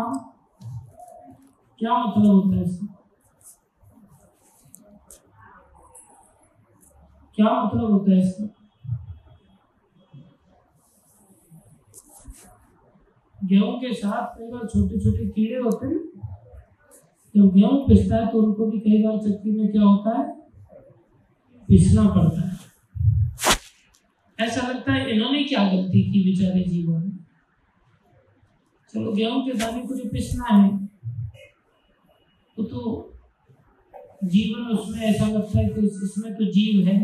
काम क्या मतलब होता है इसका? क्या मतलब होता है इसका? गेहूँ के साथ कई बार छोटे छोटे कीड़े होते हैं जब गेहूँ पिसता है तो उनको भी कई बार चक्की में क्या होता है? पिसना पड़ता है। ऐसा लगता है इन्होंने क्या गलती की बेचारे जीवन में? चलो गेहूँ के दाने को जो पिसना है। वो तो जीवन उसमें ऐसा लगता है कि इसमें तो जीव है।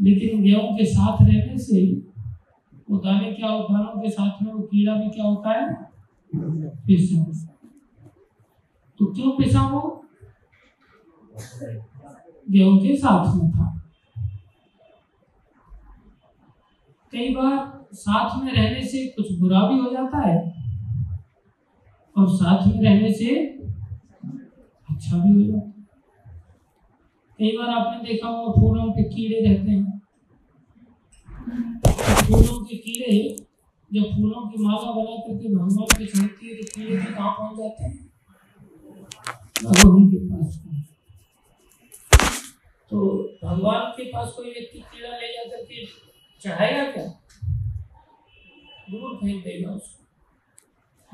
लेकिन गेहूँ के साथ रहने से वो दाने क्या दानों के साथ में वो कीड़ा भी क्या होता है? पिसा तो क्यों पिसा वो? गेहूँ के साथ में था। कई बार साथ में रहने से कुछ बुरा भी हो जाता है और साथ में रहने से अच्छा भी हो जाता है। कई बार आपने देखा होगा फूलों पे कीड़े रहते हैं। फूलों के कीड़े जब फूलों की माला बना करके भगवान पे चढ़ती है तो कीड़े भी कहाँ पहुँच जाते हैं। भगवान के पास तो भगवान के पास कोई व्यक्ति कीड़ा ले जाकर के चढ़ाएगा क्या? दूर फेंक देगा उसको।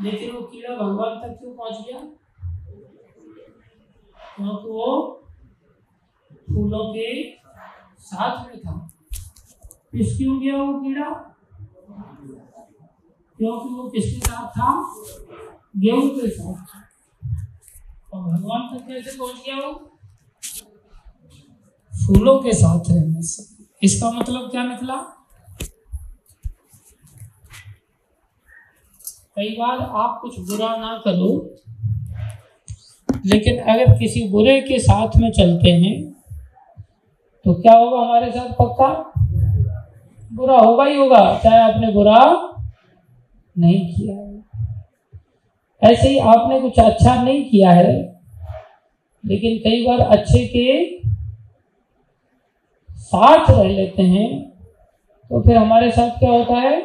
लेकिन वो कीड़ा भगवान तक क्यों पहुँच गया? क्योंकि वो फूलों के साथ में था। किस क्यों गया वो कीड़ा? क्योंकि वो किसके साथ था? गेहूँ के साथ। और भगवान तक कैसे पहुँच गया वो? फूलों के साथ रहने से। इसका मतलब क्या निकला? कई बार आप कुछ बुरा ना करो, लेकिन अगर किसी बुरे के साथ में चलते हैं तो क्या होगा हमारे साथ पक्का? बुरा होगा ही होगा, चाहे आपने बुरा नहीं किया है। ऐसे ही आपने कुछ अच्छा नहीं किया है, लेकिन कई बार अच्छे के साथ रह लेते हैं तो फिर हमारे साथ क्या होता है?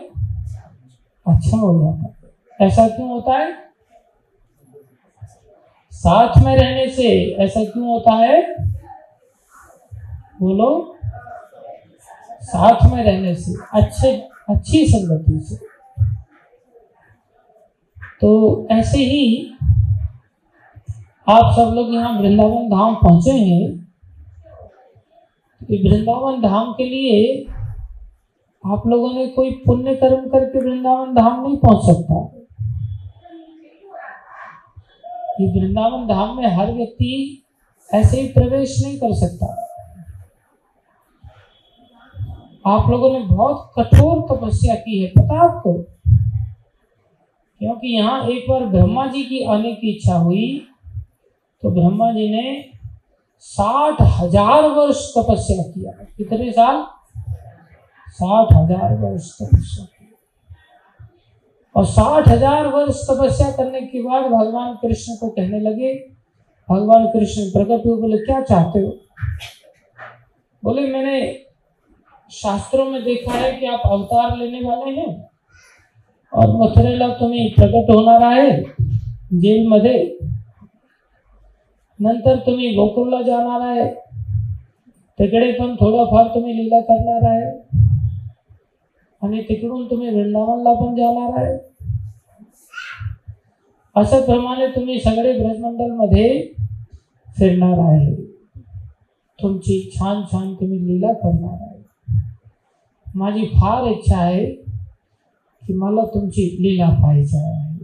अच्छा हो जाता है। ऐसा क्यों होता है? साथ में रहने से ऐसा क्यों होता है? बोलो। साथ में रहने से, अच्छे, अच्छी संगति से। तो ऐसे ही आप सब लोग यहाँ वृंदावन धाम पहुँचे हैं। वृंदावन धाम के लिए आप लोगों ने कोई पुण्य कर्म करके वृंदावन धाम नहीं पहुँच सकता। ये वृंदावन धाम में हर व्यक्ति ऐसे ही प्रवेश नहीं कर सकता। आप लोगों ने बहुत कठोर तपस्या की है, पता आपको? क्योंकि यहाँ एक बार ब्रह्मा जी की आने की इच्छा हुई तो ब्रह्मा जी ने साठ हज़ार वर्ष तपस्या किया कितने साल? साठ हज़ार वर्ष तपस्या और साठ हज़ार वर्ष तपस्या करने के बाद भगवान कृष्ण को कहने लगे, भगवान कृष्ण प्रकट हुए बोले, क्या चाहते हो? बोले, मैंने शास्त्रों में देखा है कि आप अवतार लेने वाले हैं और मथुरेला तुम्हें प्रकट होणार आहे जेलमध्ये नंतर तुम्ही गोकुळला जाणार आहे. तिकडे पण थोडंफार तुम्ही लीला करणार आहे. आणि तिकडून तुम्ही वृंदावनला पण जाणार आहे. असं प्रमाणे तुम्ही सगळे ब्रजमंडलमध्ये फिरणार आहे. तुमची छान छान तुम्ही लीला करणार आहे. माझी फार इच्छा आहे की मला तुमची लीला पाहायची आहे.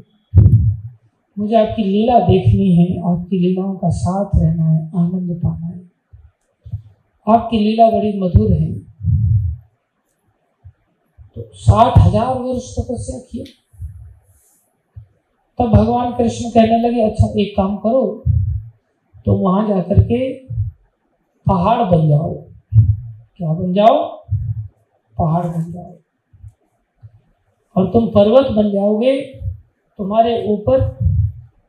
मुझे आपकी लीला देखनी है, आपकी लीलाओं का साथ रहना है, आनंद पाना है। आपकी लीला बड़ी मधुर है। तो साठ हज़ार वर्ष तपस्या किया तब भगवान कृष्ण कहने लगे अच्छा एक काम करो तो वहाँ जाकर के पहाड़ बन जाओ। क्या बन जाओ? पहाड़ बन जाओ। और तुम पर्वत बन जाओगे, तुम्हारे ऊपर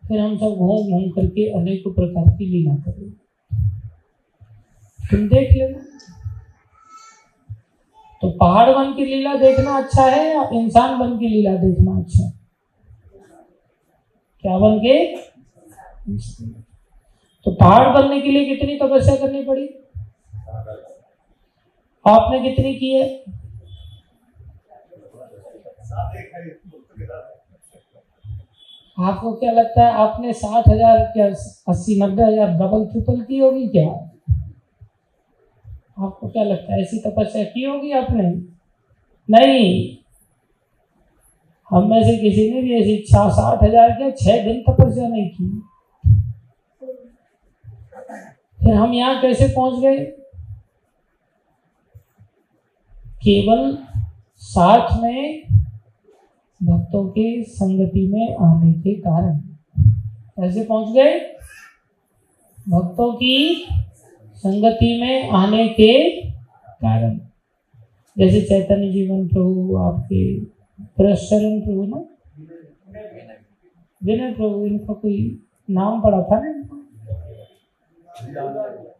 फिर हम सब घूम घूम करके अनेक प्रकार की लीला करें तुम देख लेना। तो पहाड़ बन की लीला देखना अच्छा है या इंसान बन की लीला देखना अच्छा है? क्या बन के तो पहाड़ बनने के लिए कितनी तपस्या करनी पड़ी? आपने कितनी की है? आपको क्या लगता है आपने साठ हज़ार क्या अस्सी, नब्बे हज़ार डबल ट्रिपल की होगी क्या? आपको क्या लगता है, ऐसी तपस्या की होगी आपने? नहीं। हम में से किसी ने भी ऐसी साठ हज़ार क्या छह दिन तपस्या नहीं की? फिर हम यहाँ कैसे पहुँच गए? केवल साथ में भक्तों के संगति में आने के कारण। कैसे पहुँच गए? भक्तों की संगति में आने के कारण। जैसे चैतन्य जीवन प्रभु, आपके प्रशरण प्रभु ना? विनय प्रभु, इनका कोई नाम पड़ा था ना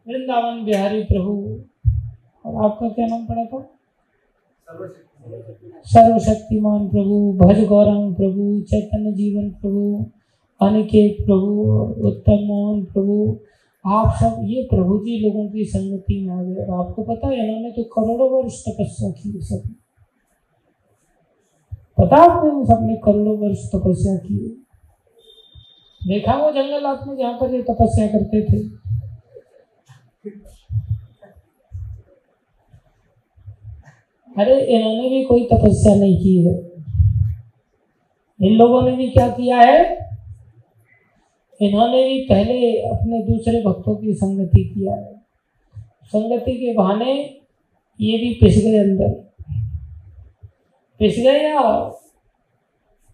वृंदावन बिहारी प्रभु। और आपका क्या नाम पड़ा था? सर्वशक्तिमान प्रभु भज गौरंग प्रभु, चैतन्य जीवन प्रभु, अनिकेत प्रभु उत्तम मोहन प्रभु, आप सब, ये प्रभु जी लोगों की संगति में आ गए। और आपको पता है, इन्होंने तो करोड़ों वर्ष तपस्या की सब। पता आपने सबने करोड़ों वर्ष तपस्या की देखा वो जंगल आपने जहाँ पर ये तपस्या करते थे? अरे, इन्होंने भी कोई तपस्या नहीं की है। इन लोगों ने भी क्या किया है? इन्होंने भी पहले अपने दूसरे भक्तों की संगति किया है। संगति के बहाने ये भी पिस गए अंदर। पिस गए या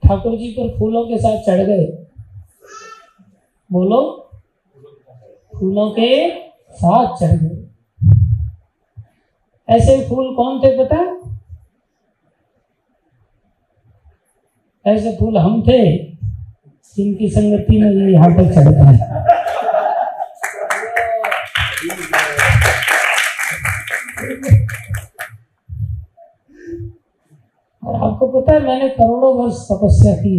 ठाकुर जी पर फूलों के साथ चढ़ गए। बोलो, फूलों के साथ चढ़ गए। ऐसे फूल कौन थे पता? ऐसे फूल हम थे, जिनकी संगति में ये यहाँ पर चढ़ता है। और आपको पता है, मैंने करोड़ों वर्ष तपस्या की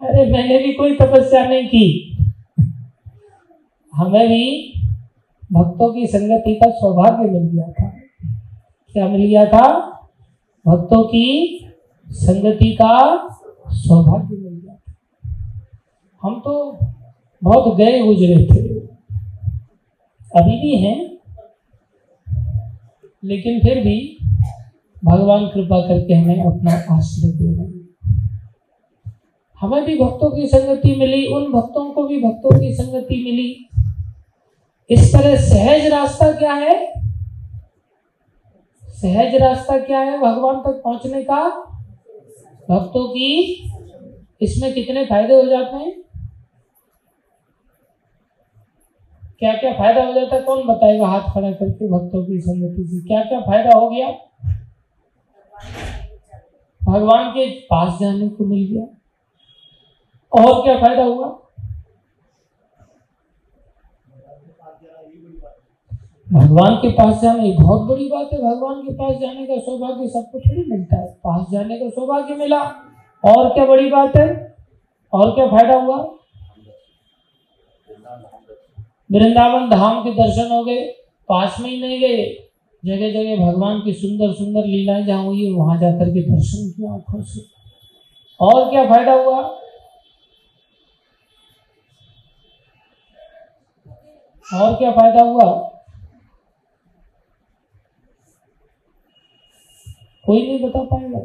अरे, मैंने भी कोई तपस्या नहीं की। हमें भी भक्तों की संगति का सौभाग्य मिल गया था। क्या मिल गया था? भक्तों की संगति का सौभाग्य मिल गया था। हम तो बहुत गए गुजरे थे। अभी भी हैं, लेकिन फिर भी भगवान कृपा करके हमें अपना आश्रय दे रहे हमें भी भक्तों की संगति मिली, उन भक्तों को भी भक्तों की संगति मिली। इस तरह सहज रास्ता क्या है? सहज रास्ता क्या है भगवान तक पहुँचने का? भक्तों की इसमें कितने फ़ायदे हो जाते हैं? क्या क्या फ़ायदा हो जाता है? कौन बताएगा हाथ खड़ा करके भक्तों की संगति से? क्या क्या फ़ायदा हो गया? भगवान के पास जाने को मिल गया। और क्या फ़ायदा हुआ? भगवान के पास जाना ये बहुत बड़ी बात है। भगवान के पास जाने का सौभाग्य सबको थोड़ी मिलता है। पास जाने का सौभाग्य मिला। और क्या बड़ी बात है? और क्या फ़ायदा हुआ? वृंदावन धाम के दर्शन हो गए। पास में ही नहीं गए। जगह जगह भगवान की सुंदर सुंदर लीलाएँ जहाँ हुई वहाँ जाकर के दर्शन किया आँखों से। और क्या फ़ायदा हुआ? और क्या फ़ायदा हुआ? कोई नहीं बता पाएगा।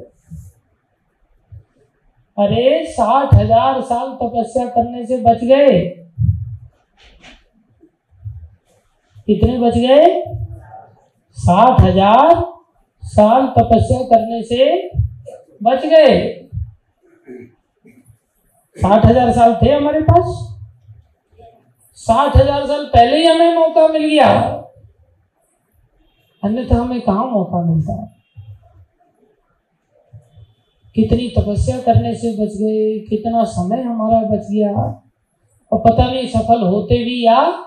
अरे, साठ हज़ार साल तपस्या करने से बच गए। कितने बच गए? साठ हज़ार साल तपस्या करने से बच गए। साठ हज़ार साल थे हमारे पास। साठ हज़ार साल पहले ही हमें मौका मिल गया। अन्यथा हमें कहा मौका मिलता? है कितनी तपस्या करने से बच गए, कितना समय हमारा बच गया। और पता नहीं सफल होते भी या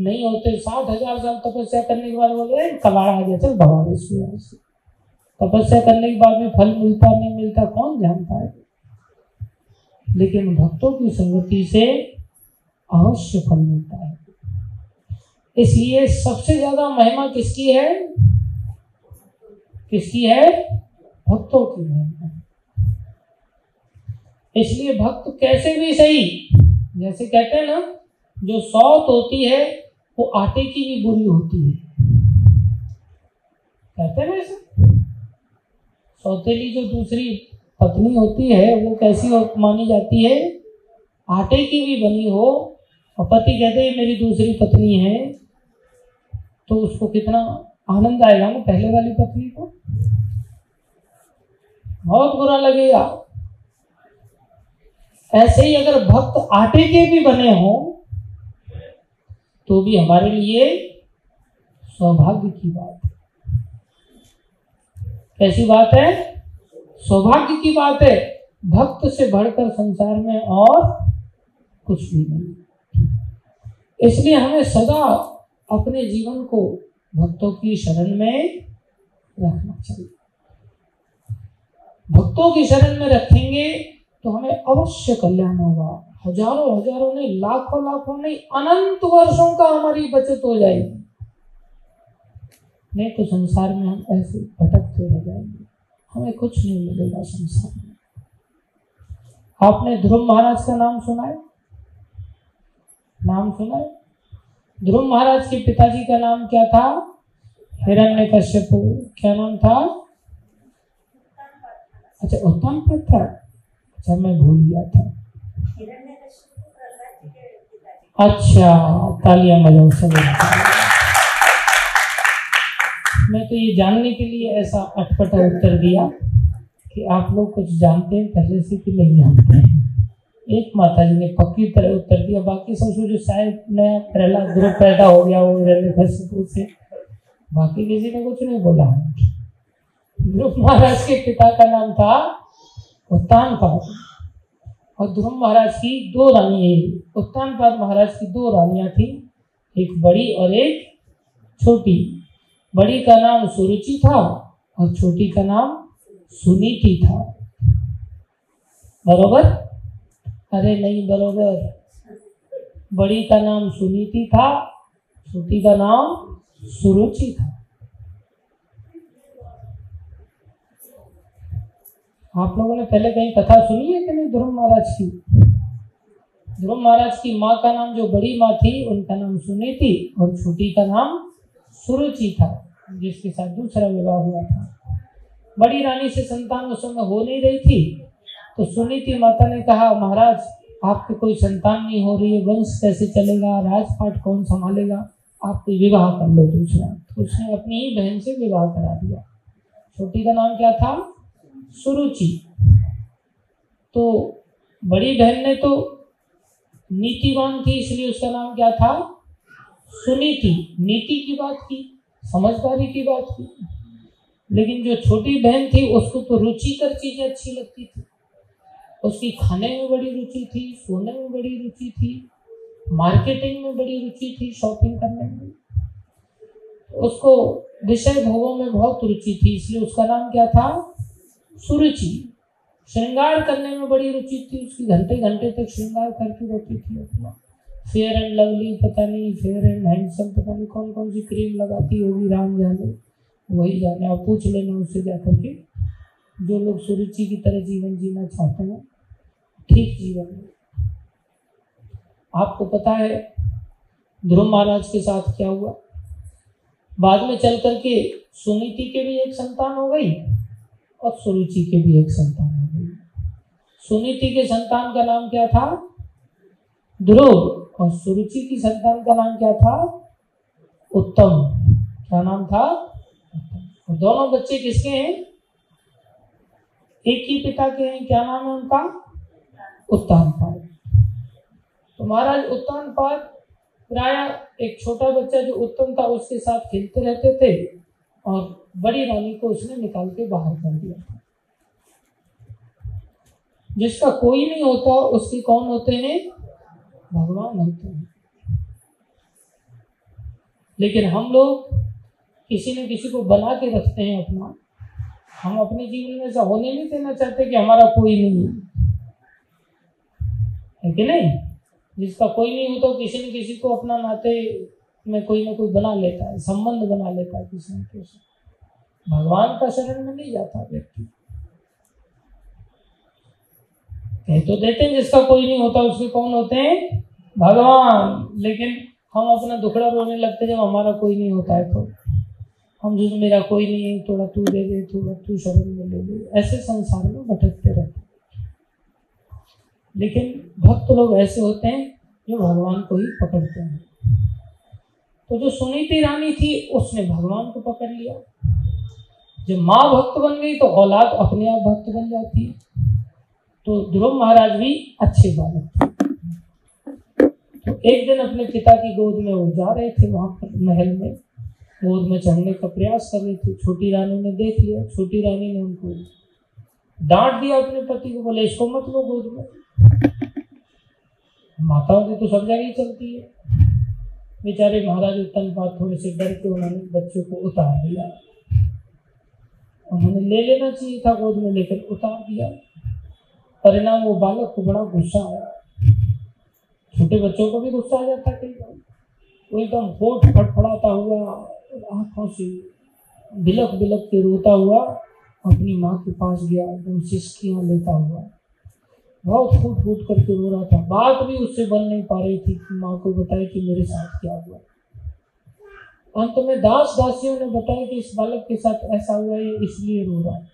नहीं होते। साठ हज़ार साल तपस्या करने के बाद बोले, कबाड़ आ गया, चल भगवान तपस्या करने के बाद भी फल मिलता, नहीं मिलता, कौन जानता है? लेकिन भक्तों की संगति से अवश्य फल मिलता है। इसलिए सबसे ज़्यादा महिमा किसकी है? किसकी है? भक्तों की महिमा। इसलिए भक्त कैसे भी सही। जैसे कहते हैं ना, जो सौत होती है, वो आटे की भी बुरी होती है। कहते हैं ना ऐसे? सौतेली जो दूसरी पत्नी होती है, वो कैसी मानी जाती है? आटे की भी बनी हो। और पति कहते हैं, मेरी दूसरी पत्नी है। तो उसको कितना आनंद आएगा ना, पहले वाली पत्नी को? बहुत बुरा लगेगा। ऐसे ही अगर भक्त आटे के भी बने हों तो भी हमारे लिए सौभाग्य की बात है। कैसी बात है? सौभाग्य की बात है। भक्त से बढ़कर संसार में और कुछ भी नहीं। इसलिए हमें सदा अपने जीवन को भक्तों की शरण में रखना चाहिए। भक्तों की शरण में रखेंगे तो हमें अवश्य कल्याण होगा। हज़ारों हज़ारों नहीं, लाखों लाखों नहीं, अनंत वर्षों का हमारी बचत हो जाएगी। नहीं तो संसार में हम ऐसे भटकते रह जाएँगे। हमें कुछ नहीं मिलेगा संसार में। आपने ध्रुव महाराज का नाम सुना है? नाम सुना है? ध्रुव महाराज के पिताजी का नाम क्या था? हिरण्य कश्यप क्या नाम था? अच्छा उत्तम था अच्छा मैं भूल गया था। अच्छा तालियाँ बजाओ सब मैं तो ये जानने के लिए ऐसा अटपटा उत्तर दिया कि आप लोग कुछ जानते हैं पहले से कि नहीं जानते हैं। एक माता जी ने पक्की तरह उत्तर दिया। बाकी सब जो शायद नया पहला ग्रुप पैदा हो गया, वो रैली से बाकी किसी ने कुछ नहीं बोला। ग्रुप महाराज के पिता का नाम था उत्तान पाद और ध्रुव महाराज की दो रानी उत्तान पाद महाराज की दो रानियाँ थी। एक बड़ी और एक छोटी। बड़ी का नाम सुरुचि था और छोटी का नाम सुनीति था। बरोबर? अरे नहीं, बरोबर। बड़ी का नाम सुनीति था, छोटी का नाम सुरुचि था। आप लोगों ने पहले कहीं कथा सुनी है कि नहीं ध्रुव महाराज की? ध्रुव महाराज की माँ का नाम जो बड़ी माँ थी, उनका नाम सुनीति और छोटी का नाम सुरुचि था, जिसके साथ दूसरा विवाह हुआ था। बड़ी रानी से संतान उस समय हो नहीं रही थी तो सुनीति माता ने कहा, महाराज, आपके कोई संतान नहीं हो रही है, वंश कैसे चलेगा, राजपाट कौन संभालेगा? आप विवाह कर लो दूसरा। तो उसने अपनी ही बहन से विवाह करा दिया। छोटी का नाम क्या था? सुरुचि तो बड़ी बहन ने तो नीतिवान थी? इसलिए उसका नाम क्या था? सुनीति। नीति की बात की, समझदारी की बात की। लेकिन जो छोटी बहन थी, उसको तो रुचिकर चीज़ें अच्छी लगती थी। उसकी खाने में बड़ी रुचि थी, सोने में बड़ी रुचि थी, मार्केटिंग में बड़ी रुचि थी, शॉपिंग करने में। उसको विषय भोगों में बहुत रुचि थी, इसलिए उसका नाम क्या था? सुरुचि श्रृंगार करने में बड़ी रुचि थी उसकी। घंटे घंटे तक श्रृंगार करती रहती थी अपना। फेयर एंड लवली पता नहीं फेयर एंड हैंडसम पता नहीं कौन कौन सी क्रीम लगाती होगी, राम जाने, वही जाने। और पूछ लेना उससे जा करके। जो लोग सुरुचि की तरह जीवन जीना चाहते हैं, ठीक जीवन में। आपको पता है, ध्रुव महाराज के साथ क्या हुआ? बाद में चल करके सुनीति के भी एक संतान हो गई। और सुरुचि के भी एक संतान हो गई। सुनीति के संतान का नाम क्या था? ध्रुव और सुरुचि की संतान का नाम क्या था? उत्तम। क्या नाम था? और दोनों बच्चे किसके हैं? एक ही पिता के हैं। क्या नाम है उनका? उत्तान पाद तो महाराज, उत्तान पाद प्राय एक छोटा बच्चा जो उत्तम था, उसके साथ खेलते रहते थे। और बड़ी रानी को उसने निकाल के बाहर कर दिया। था जिसका कोई नहीं होता, उसके कौन होते हैं? भगवान होते हैं। लेकिन हम लोग किसी न किसी को बना के रखते हैं अपना। हम अपने जीवन में ऐसा होने नहीं देना चाहते कि हमारा कोई नहीं है कि नहीं? जिसका कोई नहीं होता, किसी न किसी को अपना नाते में कोई ना कोई बना लेता है, संबंध बना लेता है किसी न किसी भगवान का शरण में नहीं जाता व्यक्ति। कह तो देते हैं, जिसका कोई नहीं होता, उसके कौन होते हैं? भगवान। लेकिन हम अपना दुखड़ा रोने लगते जब हमारा कोई नहीं होता है तो। हम जो मेरा कोई नहीं है, थोड़ा तू दे दे, थोड़ा तू शरण में ले ले। ऐसे संसार में भटकते रहते लेकिन भक्त लोग ऐसे होते हैं, जो भगवान को ही पकड़ते हैं। तो जो सुनीति रानी थी, उसने भगवान को पकड़ लिया। जब माँ भक्त बन गई तो औलाद अपने आप भक्त बन जाती है। तो ध्रुव महाराज भी अच्छे बालक थे। तो एक दिन अपने पिता की गोद में वो जा रहे थे, वहाँ पर महल में। गोद में चढ़ने का प्रयास कर रहे थे। छोटी रानी ने देख लिया। छोटी रानी ने उनको डांट दिया अपने पति को, बोले, इसको मत लो गोद में। माताओं की तो सब जगह चलती है। बेचारे महाराज उत्तम पात थोड़े से डर के उन्होंने बच्चों को उतार दिया। उन्होंने ले लेना चाहिए था, गोद में लेकर उतार दिया। परिणाम वो बालक को बड़ा गुस्सा आया। छोटे बच्चों को भी गुस्सा आ जाता कई बार। वो एकदम होठ फटफड़ाता हुआ आँखों से बिलक बिलक के रोता हुआ अपनी माँ के पास गया एकदम सिस्कियाँ लेता हुआ। बहुत फूट फूट करके रो रहा था। बात भी उससे बन नहीं पा रही थी कि माँ को बताए कि मेरे साथ क्या हुआ। अंत में दास दासियों ने बताया कि इस बालक के साथ ऐसा हुआ है इसलिए रो रहा है।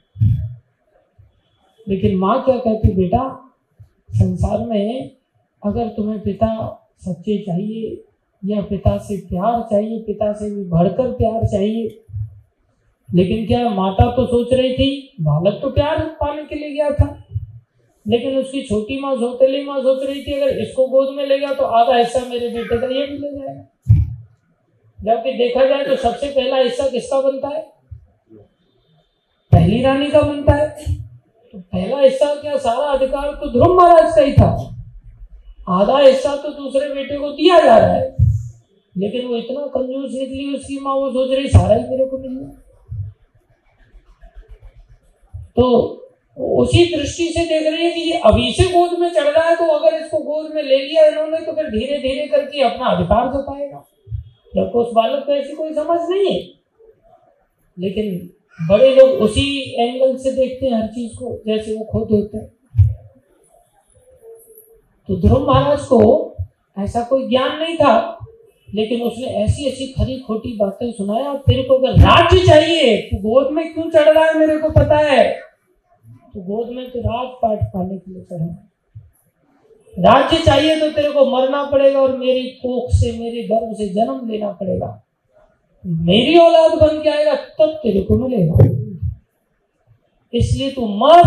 लेकिन माँ क्या कहती, बेटा, संसार में अगर तुम्हें पिता सच्चे चाहिए या पिता से प्यार चाहिए, पिता से भी बढ़कर प्यार चाहिए, लेकिन क्या माता तो सोच रही थी, बालक तो प्यार पाने के लिए गया था। लेकिन उसकी छोटी माँ सौतेली माँ सोच रही थी, अगर इसको गोद में ले गया तो आधा हिस्सा मेरे बेटे का ये भी ले जाएगा। जबकि देखा जाए तो सबसे पहला हिस्सा किसका बनता है? पहली रानी का बनता है। तो पहला हिस्सा क्या सारा अधिकार तो ध्रुव महाराज का ही था। आधा हिस्सा तो दूसरे बेटे को दिया जा रहा है। लेकिन वो इतना कंजूस निकली उसकी माँ, वो सोच रही सारा ही मेरे को मिलना तो उसी दृष्टि से देख रहे हैं कि ये अभी से गोद में चढ़ रहा है तो अगर इसको गोद में ले लिया इन्होंने तो फिर धीरे धीरे करके अपना अधिकार जताएगा जबकि उस बालक को ऐसी कोई समझ नहीं है। लेकिन बड़े लोग उसी एंगल से देखते हैं हर चीज़ को, जैसे वो खुद होते हैं। तो ध्रुव महाराज को ऐसा कोई ज्ञान नहीं था, लेकिन उसने ऐसी ऐसी खरी खोटी बातें सुनाया तेरे को अगर राज्य चाहिए तो गोद में क्यों चढ़ रहा है, मेरे को पता है। तो गोद में तो राजपाट पाने के लिए चढ़ा राज्य चाहिए तो तेरे को मरना पड़ेगा और मेरी कोख से, मेरे गर्भ से जन्म लेना पड़ेगा। मेरी औलाद बन के आएगा, तब तेरे को मिलेगा। इसलिए तू मर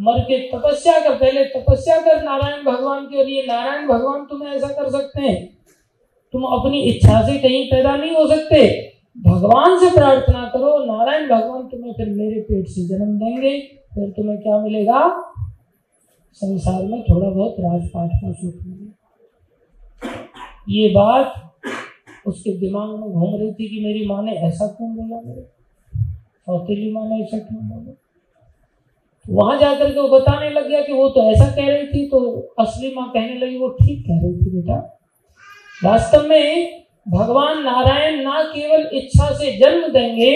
मर के तपस्या कर। पहले तपस्या कर नारायण भगवान की, और ये नारायण भगवान तुम्हें ऐसा कर सकते हैं। तुम अपनी इच्छा से कहीं पैदा नहीं हो सकते। भगवान से प्रार्थना करो, नारायण भगवान तुम्हें फिर मेरे पेट से जन्म देंगे, फिर तुम्हें क्या मिलेगा? संसार में थोड़ा बहुत राजपाट का सुख मिलेगा। ये बात उसके दिमाग में घूम रही थी कि मेरी माँ ने ऐसा क्यों बोला मेरे? सौतेली माँ ने ऐसा क्यों बोला? वहाँ जाकर के वो बताने लग गया कि वो तो ऐसा कह रही थी तो असली माँ कहने लगी, वो ठीक कह रही थी बेटा। वास्तव में भगवान नारायण ना केवल इच्छा से जन्म देंगे,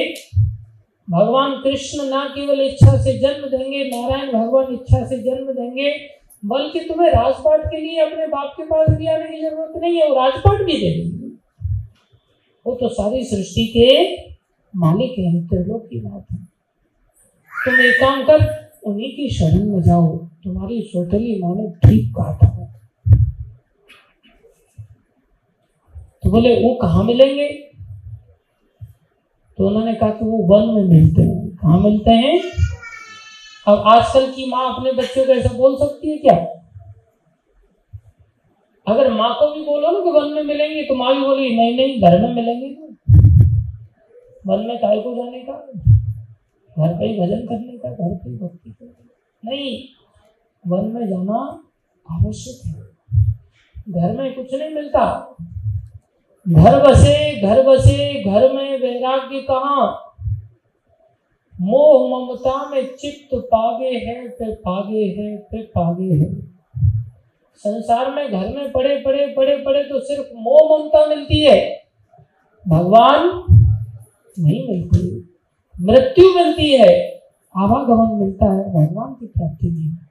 भगवान कृष्ण ना केवल इच्छा से जन्म देंगे, नारायण भगवान इच्छा से जन्म देंगे, बल्कि तुम्हें राजपाट के लिए अपने बाप के पास भी आने की ज़रूरत नहीं है, वो राजपाट भी दे देंगे। वो तो सारी सृष्टि के मालिक है, त्रिलोक की बात है। तुम एक काम कर, उन्हीं की शरण में जाओ, तुम्हारी सोतली माँ ने ठीक कहा था तो बोले, वो कहाँ मिलेंगे? तो उन्होंने कहा कि वो वन में मिलते हैं। कहाँ मिलते हैं? अब आजकल की माँ अपने बच्चों को ऐसा बोल सकती है क्या? अगर माँ को भी बोलो ना कि वन में मिलेंगे तो माँ भी बोली, नहीं नहीं, घर में मिलेंगे तो। वन में काय को जाने का? घर पे ही भजन करने का, घर पे ही भक्ति करने का। नहीं, वन में जाना आवश्यक है। घर में कुछ नहीं मिलता। घर बसे घर बसे, घर में वैराग्य कहा? मोह ममता में चित्त पागे है, पे पागे है, पे पागे है। संसार में घर में पड़े पड़े पड़े पड़े तो सिर्फ़ मोह ममता मिलती है। भगवान नहीं मिलती। मृत्यु मिलती है। आवागमन मिलता है। भगवान की प्राप्ति नहीं।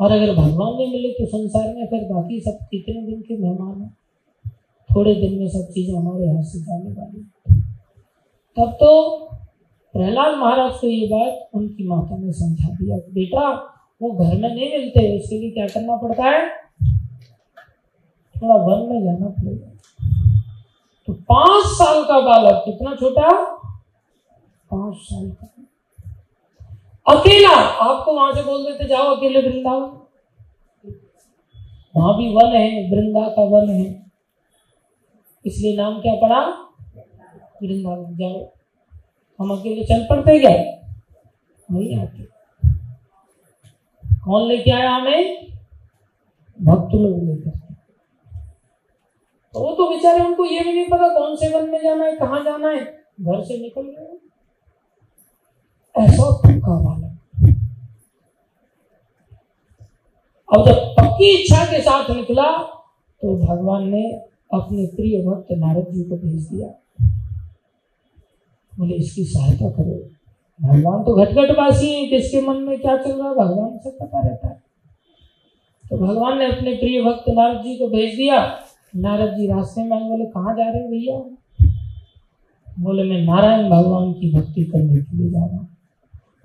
और अगर भगवान नहीं मिले तो संसार में फिर बाकी सब कितने दिन के मेहमान हैं? थोड़े दिन में सब चीज़ें हमारे हाथ से जाने वाली तब तो प्रहलाद महाराज को ये बात उनकी माता ने समझा दिया। बेटा, वो घर में नहीं मिलते, उसके लिए क्या करना पड़ता है? थोड़ा वन में जाना पड़ेगा। तो पाँच साल का बालक, कितना छोटा? पाँच साल का। अकेला? आपको वहाँ से बोल देते, जाओ अकेले वृंदावन। वहाँ भी वन है, वृंदा का वन है। इसलिए नाम क्या पड़ा? वृंदावन। जाओ। हम अकेले चल पड़ते गए नहीं आते कौन लेके आया हमें? भक्त लोग लेकर तो वो तो बेचारे उनको ये भी नहीं पता कौन से वन में जाना है, कहाँ जाना है। घर से निकल गए। ऐसा बालक अब जब पक्की इच्छा के साथ निकला तो भगवान ने अपने प्रिय भक्त नारद जी को भेज दिया। बोले, इसकी सहायता करो। भगवान तो घटघट वासी हैं किसके मन में क्या चल रहा है? भगवान से पता रहता है। तो भगवान ने अपने प्रिय भक्त नारद जी को भेज दिया। नारद जी रास्ते में बोले, कहाँ जा रहे भैया? बोले, मैं नारायण भगवान की भक्ति करने के लिए जा रहा हूँ।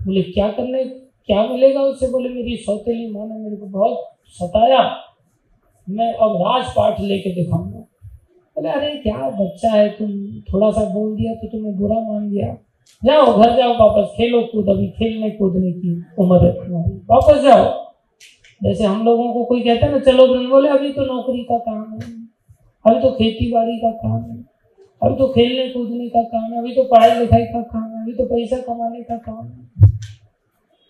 बोले, क्या करने, क्या मिलेगा उससे बोले, मेरी सौतेली माँ ने मेरे को बहुत सताया। मैं अब राजपाठ लेके दिखाऊँगा। बोले, अरे, क्या बच्चा है तुम? थोड़ा सा बोल दिया तो तुम्हें बुरा मान दिया जाओ, घर जाओ, वापस खेलो कूद। अभी खेलने कूदने की उम्र है तुम्हारी। वापस जाओ। जैसे हम लोगों को कोई कहता है ना, चलो बृंद बोले, अभी तो नौकरी का काम है। अभी तो खेती बाड़ी का काम है। अभी तो खेलने कूदने का काम है। अभी तो पढ़ाई लिखाई का काम अभी तो पैसा कमाने का काम है।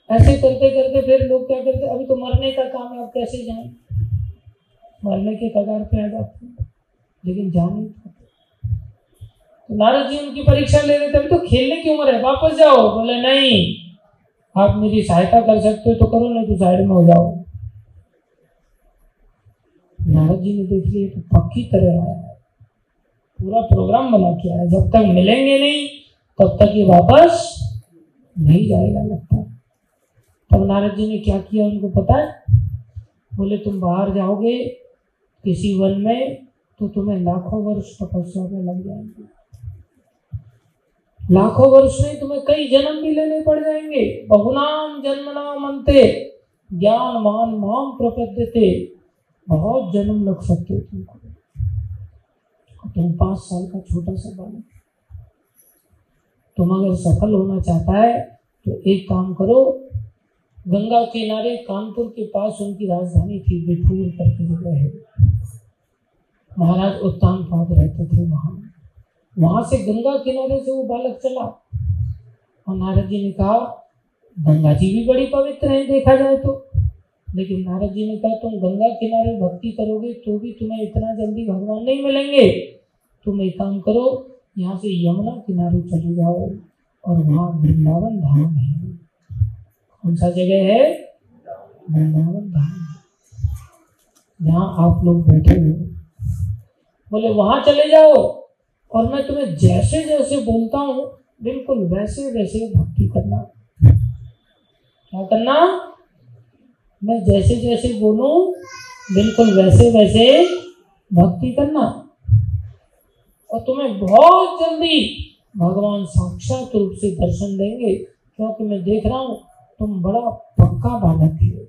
ऐसे करते करते फिर लोग क्या करते, अभी तो मरने का काम है, अब कैसे जाए? मरने के कगार पे आ जाते हैं, लेकिन जा नहीं पाते। तो नारद जी उनकी परीक्षा ले रहे थे, अभी तो खेलने की उम्र है, वापस जाओ। बोले, नहीं, आप मेरी सहायता कर सकते हो तो करो, नहीं तो साइड में हो जाओ। नारद जी ने देख लिया तो पक्की तरह आया है। पूरा प्रोग्राम बना के आया जब तक मिलेंगे नहीं तब तक ये वापस नहीं जाएगा लगता। तब नारद जी ने क्या किया उनको पता है? बोले, तुम बाहर जाओगे किसी वन में तो तुम्हें लाखों वर्ष तपस्या में लग जाएँगे। लाखों वर्ष नहीं, तुम्हें कई जन्म भी लेने पड़ जाएँगे। बहुनाम जन्म नाम अंते ज्ञान मान माम प्रपद्यते। बहुत जन्म लग सकते तुमको। तुम पाँच साल का छोटा सा बालक तुम अगर सफल होना चाहता है तो एक काम करो। गंगा किनारे कानपुर के पास उनकी राजधानी थी बिठूर करके जगह है महाराज उत्तान पाद रहते थे वहाँ। वहाँ से गंगा किनारे से वो बालक चला। और नारद जी ने कहा, गंगा जी भी बड़ी पवित्र है, देखा जाए तो। लेकिन नारद जी ने कहा, तुम गंगा किनारे भक्ति करोगे तो भी तुम्हें इतना जल्दी भगवान नहीं मिलेंगे। तुम एक काम करो यहाँ से यमुना किनारे चले जाओ और वहाँ वृंदावन धाम है। कौन सा जगह है? वृंदावन धाम। जहाँ आप लोग बैठे हो। बोले, वहाँ चले जाओ और मैं तुम्हें जैसे जैसे बोलता हूँ, बिल्कुल वैसे वैसे भक्ति करना। क्या करना? मैं जैसे जैसे बोलूँ, बिल्कुल वैसे वैसे भक्ति करना। और तुम्हें बहुत जल्दी भगवान साक्षात रूप से दर्शन देंगे, क्योंकि मैं देख रहा हूँ तुम बड़ा पक्का बालक है।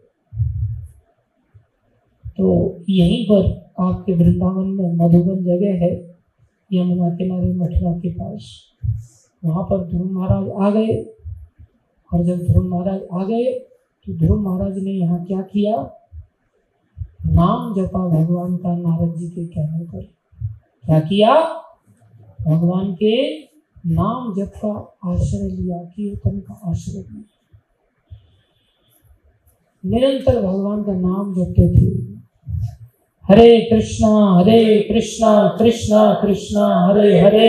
तो यहीं पर आपके वृंदावन में मधुबन जगह है, यमुना किनारे मथुरा के पास। वहाँ पर ध्रुव महाराज आ गए, और जब ध्रुव महाराज आ गए तो ध्रुव महाराज ने यहाँ क्या किया? नाम जपा भगवान का नारद जी के कहने पर। क्या किया? भगवान के नाम जप का आश्रय लिया, कीर्तन का आश्रय लिया। निरंतर भगवान का नाम जपते थे। हरे कृष्णा हरे कृष्णा कृष्णा कृष्णा, हरे हरे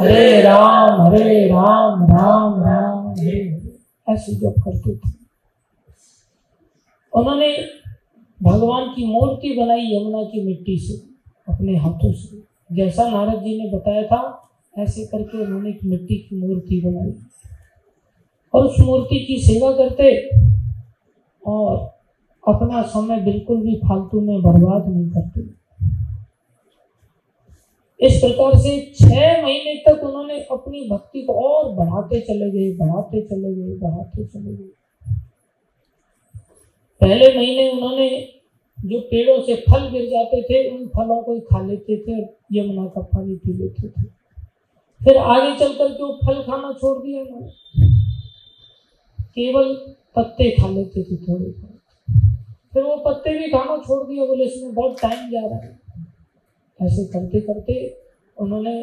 हरे राम हरे राम राम राम, हरे हरे, ऐसे जब करते थे। उन्होंने भगवान की मूर्ति बनाई यमुना की मिट्टी से, अपने हाथों से। जैसा नारद जी ने बताया था, ऐसे करके उन्होंने एक मिट्टी की मूर्ति बनाई। और उस मूर्ति की सेवा करते और अपना समय बिल्कुल भी फालतू में बर्बाद नहीं करते। इस प्रकार से छह महीने तक उन्होंने अपनी भक्ति को और बढ़ाते चले गए, बढ़ाते चले गए, बढ़ाते चले गए। पहले महीने उन्होंने जो पेड़ों से फल गिर जाते थे, उन फलों को ही खा लेते थे और यमुना का पानी पी लेते थे। फिर आगे चलकर के वो फल खाना छोड़ दिया उन्होंने। केवल पत्ते खा लेते थे थोड़े फिर वो पत्ते भी खाना छोड़ दिया, बोले, इसमें बहुत टाइम जा रहा है। ऐसे करते करते उन्होंने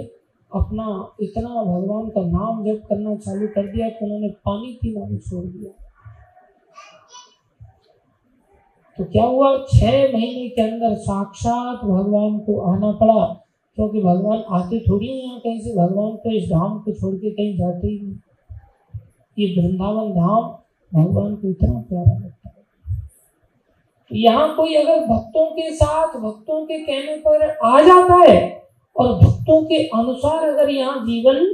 अपना इतना भगवान का नाम जप करना चालू कर दिया कि उन्होंने पानी पीना भी छोड़ दिया। तो क्या हुआ? छह महीने के अंदर साक्षात भगवान को आना पड़ा, क्योंकि भगवान आते थोड़ी यहाँ कहीं से। भगवान तो इस धाम को छोड़ के कहीं जाते ही नहीं। ये वृंदावन धाम भगवान को इतना प्यारा लगता है। यहाँ कोई अगर भक्तों के साथ, भक्तों के कहने पर आ जाता है और भक्तों के अनुसार अगर यहाँ जीवन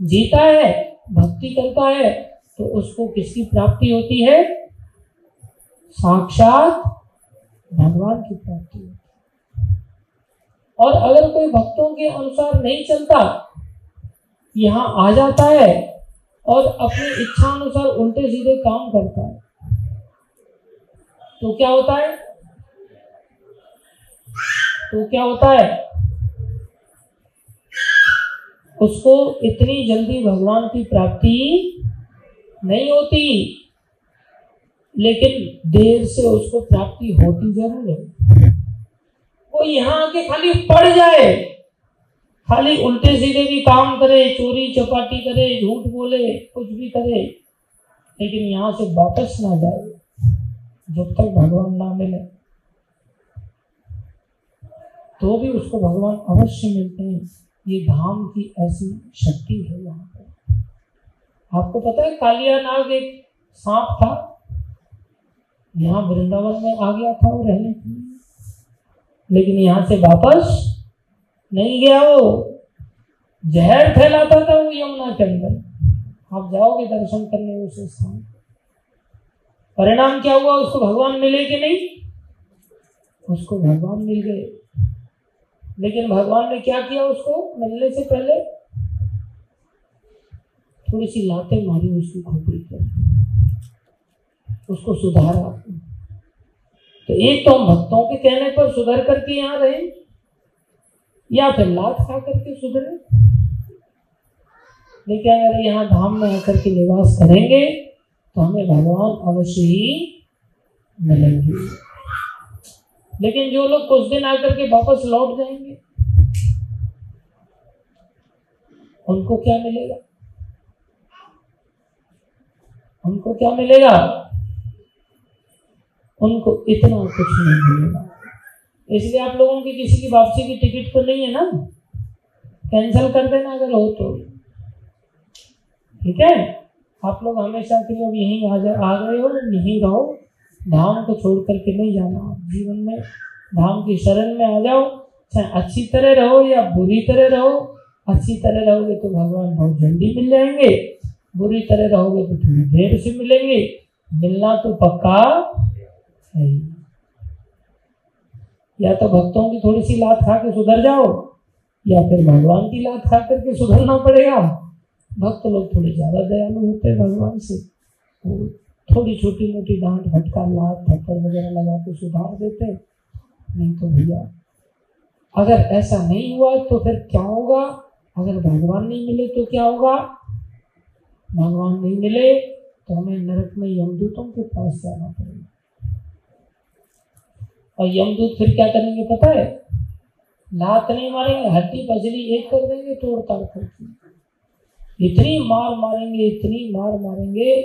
जीता है, भक्ति करता है तो उसको किसकी प्राप्ति होती है? साक्षात भगवान की प्राप्ति होती और अगर कोई भक्तों के अनुसार नहीं चलता, यहाँ आ जाता है और अपनी इच्छा अनुसार उल्टे सीधे काम करता है तो क्या होता है? तो क्या होता है? उसको इतनी जल्दी भगवान की प्राप्ति नहीं होती। लेकिन देर से उसको प्राप्ति होती ज़रूर है। वो यहाँ आके खाली पड़ जाए। खाली उल्टे सीधे भी काम करे, चोरी, चपाटी करे, झूठ बोले, कुछ भी करे, लेकिन यहाँ से वापस ना जाए, जब तक भगवान ना मिले। तो भी उसको भगवान अवश्य मिलते हैं। ये धाम की ऐसी शक्ति है यहाँ पर। आपको पता है कालिया नाग एक सांप था यहाँ वृंदावन में आ गया था वो रहने के लिए। लेकिन यहाँ से वापस नहीं गया वो। जहर फैलाता था वो यमुना के अंदर। आप जाओगे दर्शन करने उस स्थान परिणाम क्या हुआ? उसको भगवान मिले कि नहीं? उसको भगवान मिल गए। लेकिन भगवान ने क्या किया उसको? मिलने से पहले थोड़ी सी लाते मारी, उसकी खोपड़ी पर। उसको सुधारा तो एक तो हम भक्तों के कहने पर सुधर करके यहाँ रहे या फिर लात खा करके सुधरे। लेकिन अगर यहाँ धाम में आकर के निवास करेंगे तो हमें भगवान अवश्य ही मिलेंगे। लेकिन जो लोग कुछ दिन आकर के वापस लौट जाएँगे, उनको क्या मिलेगा? उनको क्या मिलेगा? उनको इतना कुछ नहीं मिलेगा। इसलिए आप लोगों की किसी की वापसी की टिकट तो नहीं है ना? कैंसिल कर देना अगर हो तो। ठीक है? आप लोग हमेशा के लोग यहीं आ जा आ गए हो, यहीं रहो। धाम को छोड़ करके नहीं जाना। जीवन में, धाम की शरण में आ जाओ। चाहे अच्छी तरह रहो या बुरी तरह रहो, अच्छी तरह रहोगे तो भगवान बहुत जल्दी मिल जाएँगे। बुरी तरह रहोगे तो थोड़ी देर से मिलेंगे। मिलना तो पक्का। है या तो भक्तों की थोड़ी सी लात खा के सुधर जाओ, या फिर भगवान की लात खा करके सुधरना पड़ेगा। भक्त लोग थोड़े ज़्यादा दयालु होते हैं भगवान से। वो थोड़ी छोटी मोटी डांट, फटका, लात, थप्पड़ वगैरह लगा के सुधार देते नहीं तो भैया, अगर ऐसा नहीं हुआ तो फिर क्या होगा? अगर भगवान नहीं मिले तो क्या होगा? भगवान नहीं मिले तो हमें नरक में यमदूतों के पास जाना पड़ेगा। और यमदूत फिर क्या करेंगे पता है? लात नहीं मारेंगे, हड्डी पसली एक कर देंगे, तोड़ ताड़ करके इतनी मार मारेंगे, इतनी मार मारेंगे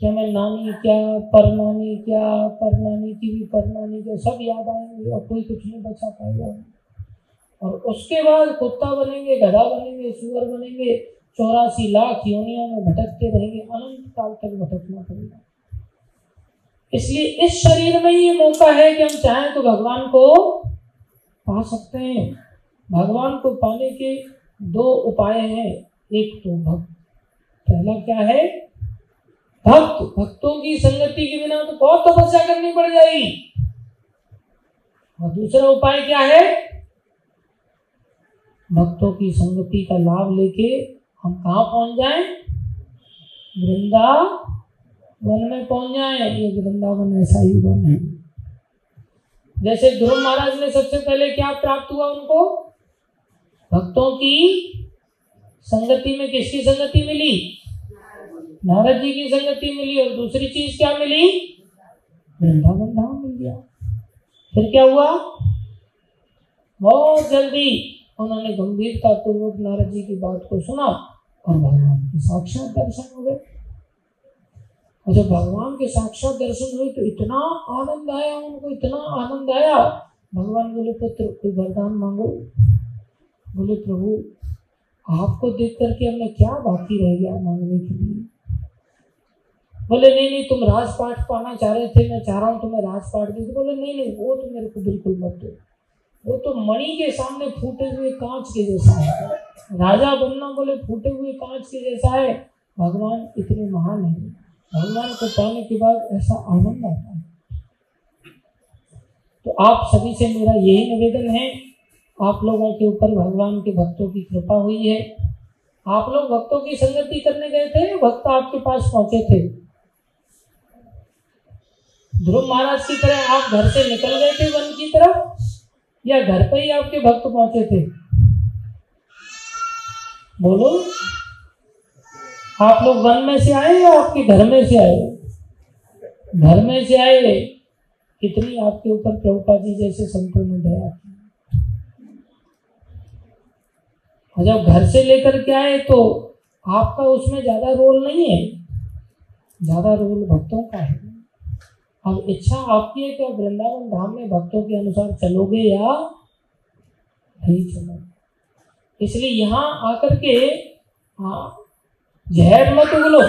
कि हमें नानी क्या पर नानी क्या पर नानी की भी पर नानी क्या, सब याद आएँगे और कोई कुछ नहीं बचा पाएगा। और उसके बाद कुत्ता बनेंगे, गधा बनेंगे, सुअर बनेंगे, चौरासी लाख योनियों में भटकते रहेंगे, अनंत काल तक भटकना पड़ेगा। इसलिए इस शरीर में ये मौका है कि हम चाहें तो भगवान को पा सकते हैं। भगवान को पाने के दो उपाय हैं। एक तो भक्त। पहला क्या है? भक्त। भक्तों की संगति के बिना तो बहुत तपस्या करनी पड़ जाएगी। और दूसरा उपाय क्या है? भक्तों की संगति का लाभ लेके हम कहा पहुँच जाए? वृंदावन में पहुँच जाए? ये वृंदावन ऐसा ही वन है जैसे ध्रुव महाराज ने सबसे पहले क्या प्राप्त हुआ उनको? भक्तों की संगति में किसकी संगति मिली? नारद जी की संगति मिली और दूसरी चीज़ क्या मिली? वृंदावन धाम मिल गया। फिर क्या हुआ? बहुत जल्दी उन्होंने गंभीरता पूर्वक नारद जी की बात को सुना और भगवान के साक्षात दर्शन हो गए। और जब भगवान के साक्षात दर्शन हुए तो इतना आनंद आया, उनको इतना आनंद आया। भगवान बोले, पुत्र, कोई वरदान मांगो? बोले, प्रभु, आपको देख करके हमें क्या बाकी रह गया मांगने के लिए? बोले, नहीं नहीं, तुम राजपाट पाना चाह रहे थे, मैं चाह रहा हूँ तुम्हें राजपाट दे। बोले, नहीं नहीं, वो तो मेरे को बिल्कुल मत दो। वो तो मणि के सामने फूटे हुए कांच के जैसा है। राजा बनना बोले, फूटे हुए कांच के जैसा है। भगवान इतने महान है। भगवान को पाने के बाद ऐसा आनंद आता है। तो आप सभी से मेरा यही निवेदन है, आप लोगों के ऊपर भगवान के भक्तों की कृपा हुई है। आप लोग भक्तों की संगति करने गए थे भक्त आपके पास पहुँचे थे? ध्रुव महाराज की तरह आप घर से निकल गए थे वन की तरफ़, या घर पर ही आपके भक्त पहुँचे थे? बोलो। आप लोग वन में से आए या आपके घर में से आए? घर में से आए। कितनी आपके ऊपर प्रभुपा जी जैसे संतों ने दया जब घर से लेकर के आए तो आपका उसमें ज़्यादा रोल नहीं है। ज़्यादा रोल भक्तों का है। अब इच्छा आपकी है कि वृंदावन धाम में भक्तों के अनुसार चलोगे या नहीं चलोगे? इसलिए यहाँ आकर के हाँ जहर मत उगलो,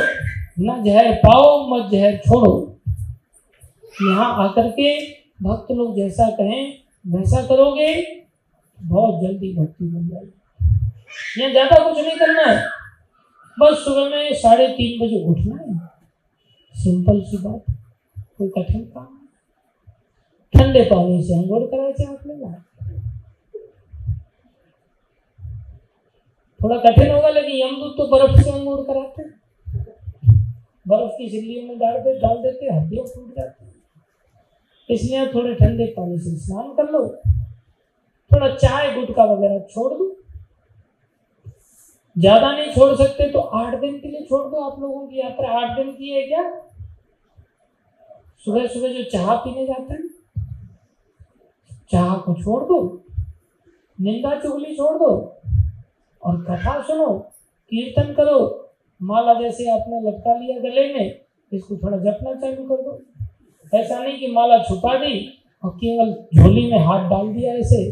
ना जहर पाओ, मत जहर छोड़ो। यहाँ आकर के भक्त लोग जैसा कहें, वैसा करोगे, बहुत जल्दी भक्ति बन जाएगी। यहाँ ज़्यादा कुछ नहीं करना है। बस सुबह में साढ़े तीन बजे उठना है। सिंपल सी बात कोई कठिन काम ठंडे पानी से अंगोड़ करायचे आपल्याला थोड़ा कठिन होगा, लेकिन यमदूत तो बर्फ़ से अंगोड़ कराते बर्फ़ की सिल्लियों में डाल दे, डाल देते हड्डियाँ फूट जाती इसलिए थोड़े ठंडे पानी से स्नान कर लो। थोड़ा चाय गुटका वगैरह छोड़ दो। ज़्यादा नहीं छोड़ सकते तो आठ दिन के लिए छोड़ दो आप लोगों की यात्रा। आठ दिन की है क्या? सुबह सुबह जो चाह पीने जाते हैं, चाह को छोड़ दो। निंदा चुगली छोड़ दो। और कथा सुनो, कीर्तन करो। माला जैसे आपने लटका लिया गले में, इसको थोड़ा जपना चालू कर दो। ऐसा नहीं कि माला छुपा दी और केवल झोली में हाथ डाल दिया ऐसे,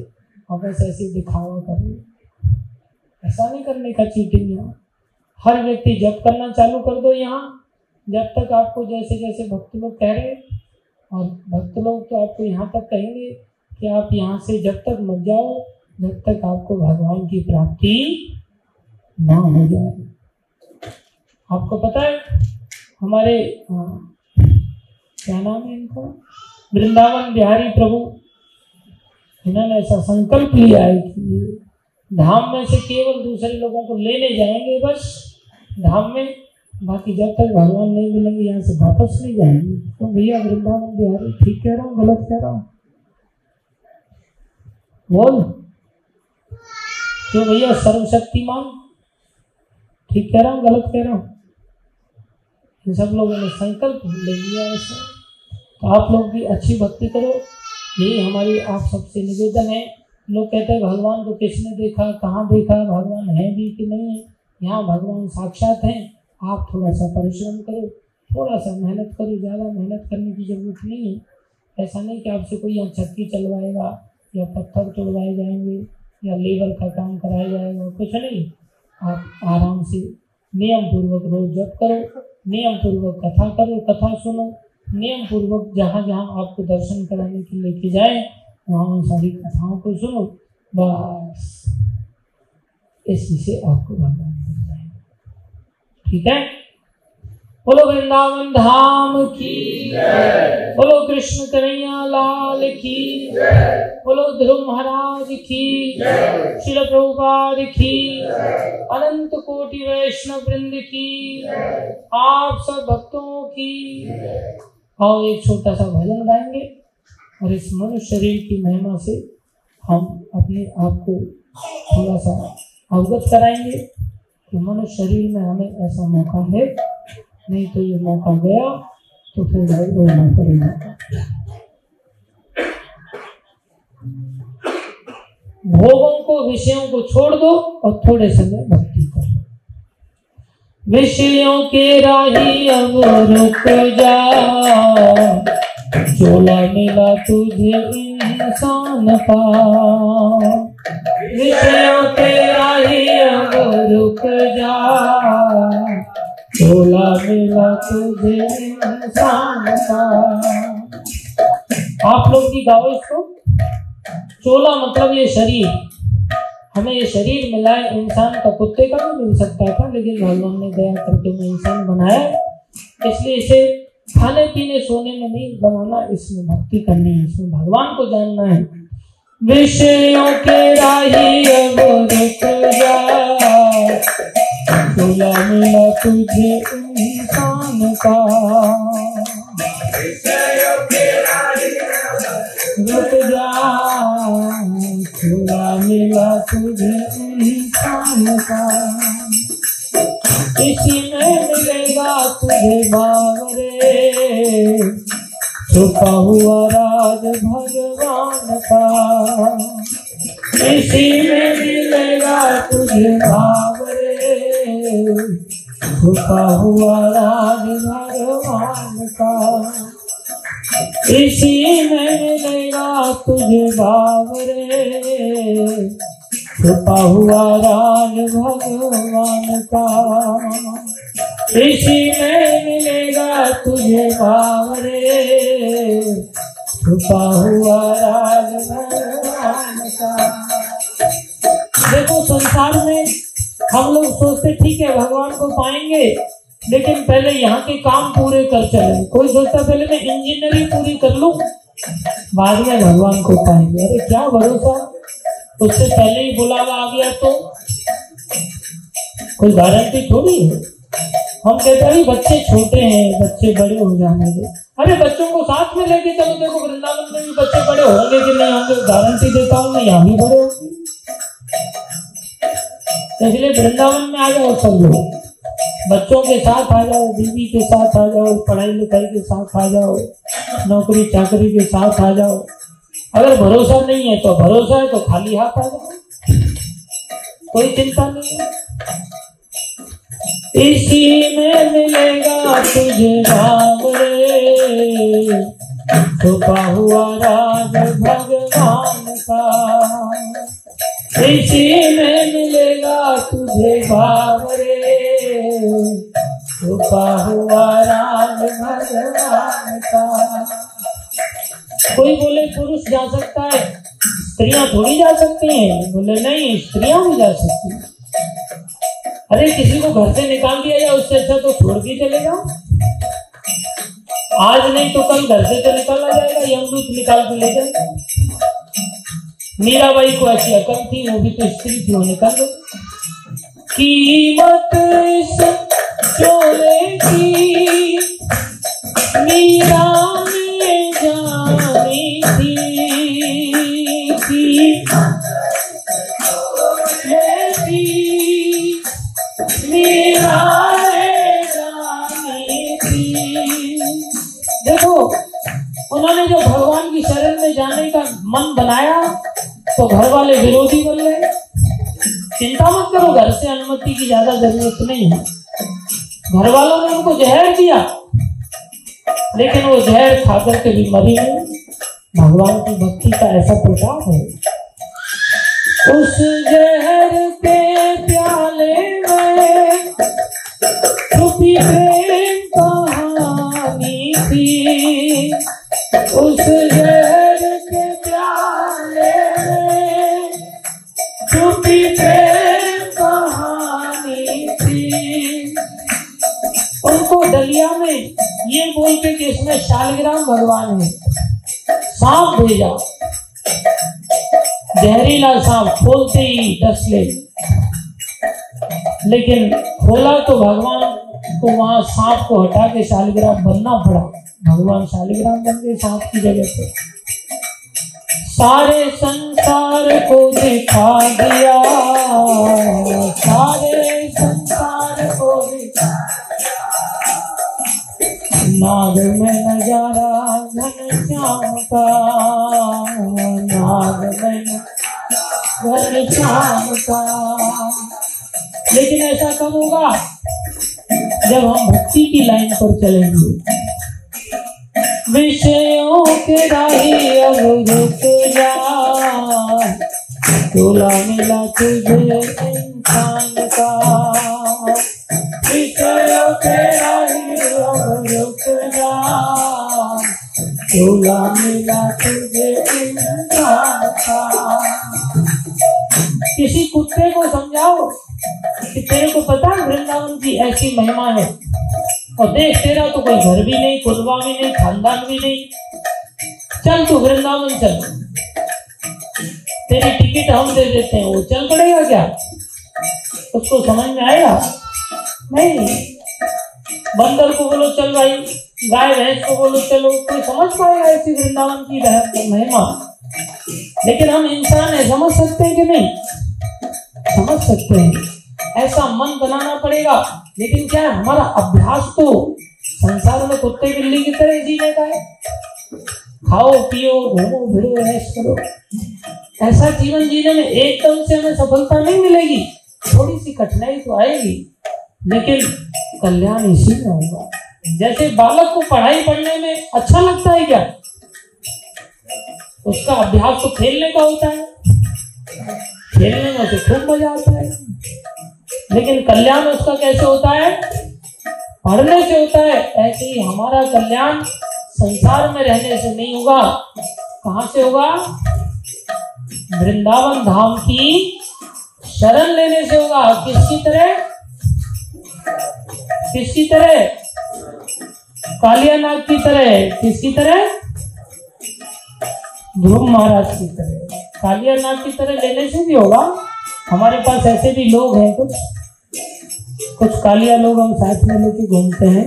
और बस ऐसे दिखावा कर ऐसा नहीं करने का चीटिंग यहाँ। हर व्यक्ति जप करना चालू कर दो यहाँ। जब तक आपको जैसे जैसे भक्त लोग कह रहे और भक्त लोग तो आपको यहाँ तक कहेंगे कि आप यहाँ से जब तक मत जाओ जब तक आपको भगवान की प्राप्ति ना हो जाए। आपको पता है, हमारे क्या नाम है इनका? वृंदावन बिहारी प्रभु, इन्होंने ऐसा संकल्प लिया है कि धाम में से केवल दूसरे लोगों को लेने जाएँगे बस, धाम में। बाकी जब तक भगवान नहीं मिलेंगे, यहाँ से वापस नहीं जाएँगे। तो भैया, वृंदावन बिहारी, ठीक कह रहा हूँ, गलत कह रहा हूँ? बोल। तो भैया? सर्वशक्तिमान। ठीक कह रहा हूँ, गलत कह रहा हूँ? इन सब लोगों ने संकल्प ले लिया ऐसा तो आप लोग भी अच्छी भक्ति करो। यही हमारी आप सबसे निवेदन है। लोग कहते हैं, भगवान को किसने देखा, कहाँ देखा, भगवान है भी कि नहीं है? यहाँ भगवान साक्षात हैं। आप थोड़ा सा परिश्रम करो थोड़ा सा मेहनत करो। ज़्यादा मेहनत करने की ज़रूरत नहीं है। ऐसा नहीं कि आपसे कोई यहाँ छक्की चलवाएगा या पत्थर तोड़वाए जाएँगे। या लेबर का काम कराया जाएगा, कुछ नहीं। आप आराम से नियम पूर्वक रोज जप करो नियम पूर्वक कथा करो, कथा सुनो नियम पूर्वक जहाँ जहाँ आपको दर्शन कराने के लेके जाए, वहाँ उन सारी कथाओं को सुनो, बस। इसी से आपको भगवान मिल जाएगा। ठीक है? बोलो वृंदावन धाम की बोलो कृष्ण कन्हैया लाल की बोलो ध्रुव महाराज की शिल प्रभुपाद की अनंत कोटि वैष्णव वृंद की आप सब भक्तों की और एक छोटा सा भजन गाएँगे और इस मनुष्य शरीर की महिमा से हम अपने आप को थोड़ा सा अवगत कराएँगे कि मनुष्य शरीर में हमें ऐसा मौका है नहीं तो ये मौका गया तो फिर भाई रोना पड़ेगा भोगों को, विषयों को छोड़ दो और थोड़े समय भक्ति करो। विषयों के राही अब रुक जा चोला मिला तुझे इंसान का विषयों के राही अब रुक जा चोला मिला का आप लोग भी गाओ इसको। चोला मतलब ये शरीर। हमें ये शरीर मिला है इंसान का कुत्ते का भी मिल सकता था, लेकिन भगवान ने दया करके मैं इंसान बनाया। इसलिए इसे खाने, पीने, सोने में नहीं बनाना, इसमें भक्ति करनी है, इसमें भगवान को जानना है। विषयों के राही अब खुला मिला तुझे इंसान का रुक जा मिला तुझे इंसान का। इसी में मिलेगा तुझे बावरे, छुपा हुआ राज भगवान का। इसी में मिलेगा तुझे बावरे हुआ राज भगवान का इसी में मिलेगा तुझे बाबरे छुपा हुआ राज भगवान का इसी में मिलेगा तुझे बाबरे छुपा हुआ को पाएँगे लेकिन पहले यहाँ के काम पूरे कर चले। कोई सोचता पहले मैं इंजीनियरिंग पूरी कर लू? बाद में भगवान को पाएँगे। अरे क्या भरोसा? उससे पहले ही बुलावा आ गया तो? कोई गारंटी थोड़ी है? हम कहते हैं बच्चे छोटे हैं, बच्चे बड़े हो जाएँगे। अरे बच्चों को साथ में लेके चलो। देखो, वृंदावन में भी बच्चे बड़े होंगे कि नहीं होंगे? गारंटी देता हूँ, मैं यहाँ भी बड़े होंगे। इसलिए वृंदावन में आ जाओ, सब लोग। बच्चों के साथ आ जाओ, बीवी के साथ आ जाओ, पढ़ाई लिखाई के साथ आ जाओ, नौकरी चाकरी के साथ आ जाओ। अगर भरोसा नहीं है तो भरोसा है तो खाली हाथ आ जाओ। कोई चिंता नहीं है। इसी में मिलेगा तुझे राम रे। छुपा हुआ राज भगवान का। इसी में मिलेगा तुझे भावरे छुपा हुआ राम भगवान का। कोई बोले पुरुष जा सकता है, स्त्रियाँ थोड़ी जा सकती हैं, बोले नहीं, स्त्रियाँ भी जा सकती हैं। अरे किसी को घर से निकाल दिया जाए उससे अच्छा तो छोड़ के चले जाओ। आज नहीं तो कल घर से तो निकाला जाएगा यमदूत निकाल के ले जाए मीराबाई को ऐसी अकल थी, वो भी तो स्त्री थी वो निकल गई कीमत इस चोले की। मीरा में जानी थी मीरा देखो, उन्होंने जो भगवान की शरण में जाने का मन बनाया तो घर वाले विरोधी बन गए। चिंता मत करो, घर से अनुमति की ज़्यादा ज़रूरत नहीं है। घर वालों ने उनको जहर दिया, लेकिन वो जहर खाकर के भी मरी नहीं भगवान की भक्ति का ऐसा प्रताप है। उस जहर के प्याले में थी। उस जहर उनको दलिया में ये बोलते कि इसमें शालग्राम भगवान है। सांप भेजा। जहरीला सांप खोलते ही दस ले। लेकिन खोला तो भगवान को वहाँ सांप को हटा के शालिग्राम बनना पड़ा। भगवान शालिग्राम बन गए सांप की जगह पे। सारे संसार को दिखा दिया। सारे नाग में नज़ारा घन श्याम का नाग में घन श्याम का लेकिन ऐसा कब होगा? जब हम भक्ति की लाइन पर चलेंगे। विषयों के राही अब रुक जा। तोला मिला तुझे इंसान का। विषयों तोला मिला तुझे किसी कुत्ते को समझाओ कि तेरे को पता है वृंदावन की ऐसी महिमा है? और देख, तेरा तो कोई घर भी नहीं कुलवा भी नहीं, खानदान भी नहीं। चल तू वृंदावन चल। तेरी टिकट हम दे देते हैं, वो चल पड़ेगा क्या? उसको समझ में आएगा? नहीं। बंदर को बोलो, चल भाई। गाय, भैंस को बोलो, चलो। कोई समझ पाएगा ऐसी वृंदावन की महिमा? लेकिन हम इंसान है, समझ सकते हैं कि नहीं? समझ सकते हैं। ऐसा मन बनाना पड़ेगा। लेकिन क्या हमारा अभ्यास तो संसार में कुत्ते बिल्ली की तरह जीने का है। खाओ, पियो, घूमो, फिरो ऐश करो। ऐसा जीवन जीने में एकदम से हमें सफलता नहीं मिलेगी। थोड़ी सी कठिनाई तो आएगी। लेकिन कल्याण इसी में होगा। जैसे बालक को पढ़ाई पढ़ने में अच्छा लगता है क्या? उसका अभ्यास तो खेलने का होता है। खेलने में तो खूब मज़ा आता है। लेकिन कल्याण उसका कैसे होता है? पढ़ने से होता है। ऐसे ही हमारा कल्याण संसार में रहने से नहीं होगा। कहाँ से होगा? वृंदावन धाम की शरण लेने से होगा। किसकी तरह? किसकी तरह? कालिया नाग की तरह। किसकी तरह? ध्रुव महाराज की तरह। कालिया नाग की तरह लेने से भी होगा। हमारे पास ऐसे भी लोग हैं कुछ। कुछ कालिया लोग हम साथ में लेके घूमते हैं,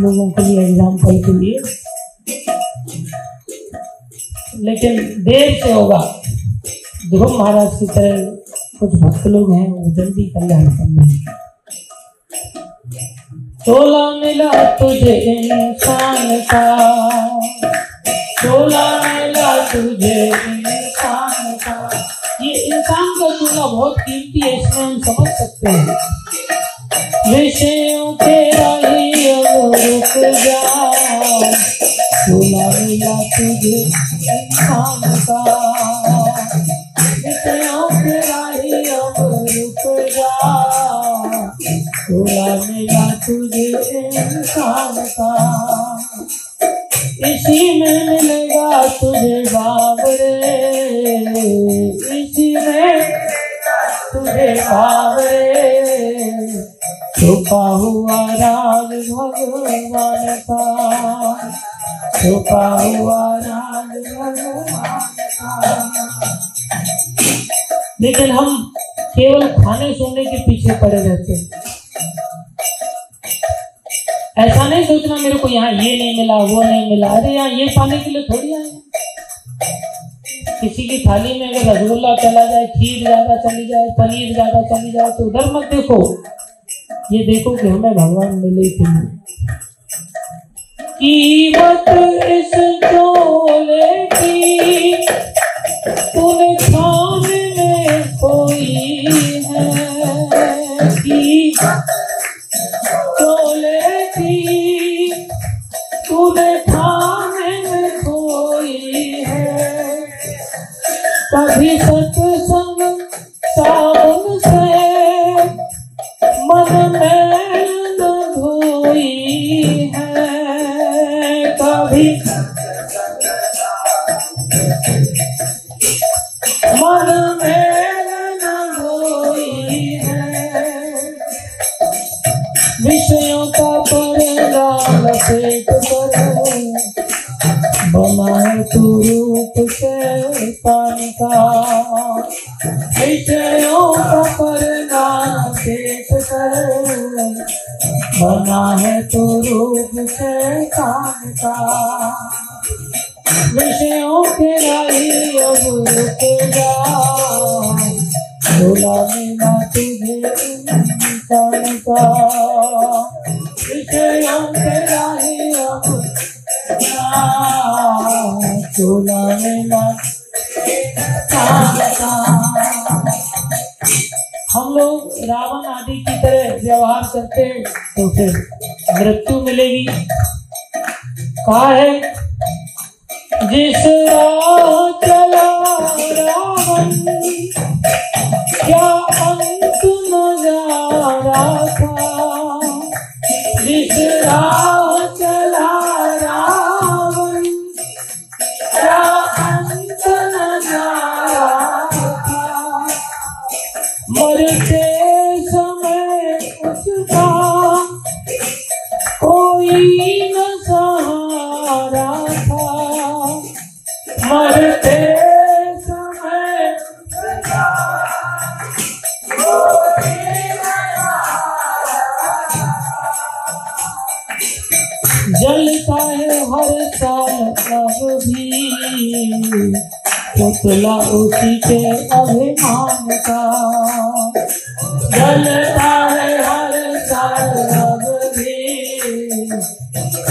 लोगों के लिए एग्ज़ाम्पल के लिए। लेकिन देर से होगा। ध्रुव महाराज की तरह कुछ भक्त लोग हैं, वो जल्दी कल्याण कर लेंगे। तोला मिला तुझे इंसान का। तोला मिला तुझे इंसान का। ये इंसान का चूल्हा बहुत कीमती है, इसमें हम समझ सकते हैं। विषयों के राही रुक जा। चूल्हा मिला तुझे इंसान का। तुझे इसी में मिलेगा तुझे बाबरे इसी में तुझे बाबरे छुपा हुआ राज भगवान का, छुपा हुआ राज भगवान का। लेकिन हम केवल खाने सोने के पीछे पड़े रहते हैं। यहाँ ये नहीं मिला, वो नहीं मिला। अरे यहाँ ये पाने के लिए थोड़ी आए। किसी की थाली में अगर रसगुल्ला चला जाए, खीर ज़्यादा चली जाए, पनीर ज़्यादा चली जाए तो उधर मत देखो। ये देखो कि हमें भगवान मिले कि नहीं। कीमत इस चोले की तूने खाने में कोई बना है तू रूप से कान का विषयों के भोला मेरा तुझे विषयों के चोला मेरा हम लोग रावण आदि की तरह व्यवहार करते हैं तो फिर मृत्यु मिलेगी। कहा है, जिस राह चला रावण, क्या अंत नज़ारा था? जिस राह सहारा था मरते समय जलता है हर साल पुतला उसी के अभिमान का। जलता है हर साल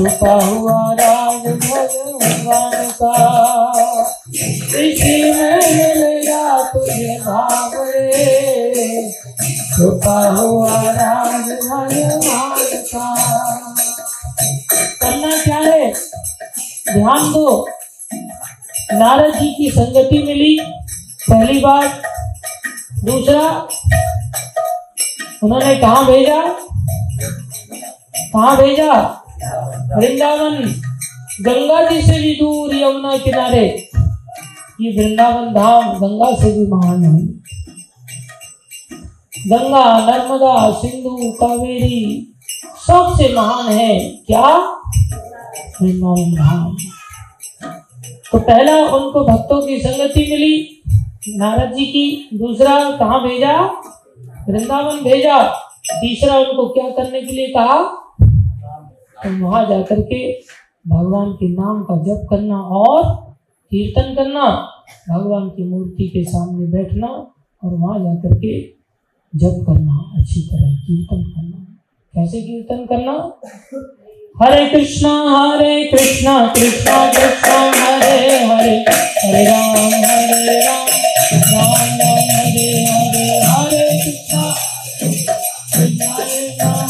छुपा हुआ राज भगवान का। इसी में मिलेगा तुझे बाबरे छुपा हुआ राज भगवान का। करना क्या है? ध्यान दो। नारद जी की संगति मिली पहली बात दूसरा, उन्होंने कहा भेजा? कहा भेजा? वृंदावन गंगा जी से भी दूर यमुना किनारे। ये वृंदावन धाम गंगा से भी महान है। गंगा, नर्मदा, सिंधु, कावेरी सबसे महान है। क्या? वृंदावन धाम। तो पहला उनको भक्तों की संगति मिली। नारद जी की, दूसरा कहा भेजा? वृंदावन भेजा। तीसरा उनको क्या करने के लिए कहा? तो वहाँ जाकर के भगवान के नाम का जप करना और कीर्तन करना, भगवान की मूर्ति के सामने बैठना और वहाँ जाकर के जप करना, अच्छी तरह कीर्तन करना। कैसे कीर्तन करना? हरे कृष्णा हरे कृष्णा कृष्णा कृष्णा, हरे हरे हरे राम हरे राम राम राम, हरे हरे हरे कृष्णा। हरे हरे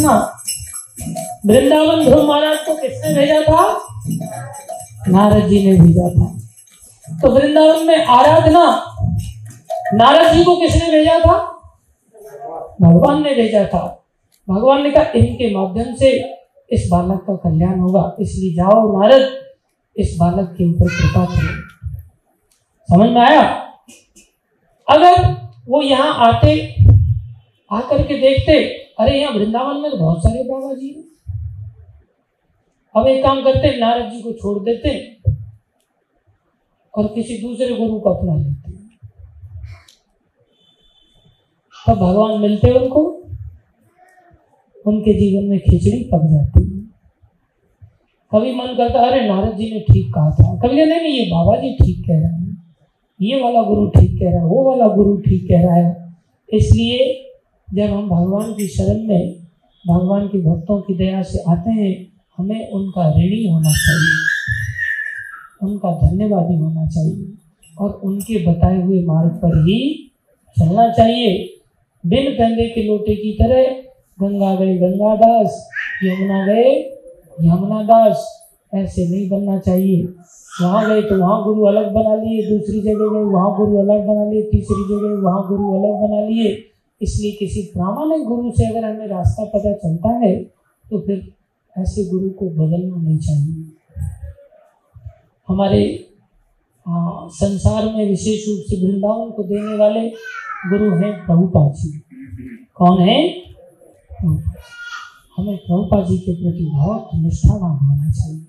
रखना। वृंदावन ध्रुव महाराज को किसने भेजा था? नारद जी ने भेजा था। तो वृंदावन में आराधना नारद जी को किसने भेजा था? भगवान ने भेजा था। भगवान ने कहा, इनके माध्यम से इस बालक का कल्याण होगा, इसलिए जाओ नारद, इस बालक के ऊपर कृपा करो। समझ में आया? अगर वो यहाँ आते, आकर के देखते अरे यहाँ वृंदावन में तो बहुत सारे बाबा जी हैं। अब एक काम करते हैं, नारद जी को छोड़ देते हैं और किसी दूसरे गुरु को अपना लेते तब भगवान मिलते उनको, उनके जीवन में खिचड़ी पक जाती है। कभी मन करता अरे नारद जी ने ठीक कहा था। कभी कहते नहीं, ये बाबा जी ठीक कह रहे हैं, ये वाला गुरु ठीक कह रहा है, वो वाला गुरु ठीक कह रहा है, इसलिए जब हम भगवान की शरण में, भगवान के भक्तों की दया से आते हैं, हमें उनका ऋणी होना चाहिए। उनका धन्यवादी होना चाहिए। और उनके बताए हुए मार्ग पर ही चलना चाहिए। बिन कंधे के लोटे की तरह, गंगा गए गंगा दास यमुना गए यमुना दास ऐसे नहीं बनना चाहिए। वहाँ गए तो वहाँ गुरु अलग बना लिए, दूसरी जगह गए, वहाँ गुरु अलग बना लिए, तीसरी जगह वहाँ गुरु अलग बना लिए। इसलिए किसी प्रामाणिक गुरु से अगर हमें रास्ता पता चलता है तो फिर ऐसे गुरु को बदलना नहीं चाहिए। हमारे आ, संसार में विशेष रूप से वृंदावन को देने वाले गुरु हैं प्रभुपा जी। कौन है? हमें प्रभुपा जी के प्रति बहुत निष्ठावान होना चाहिए।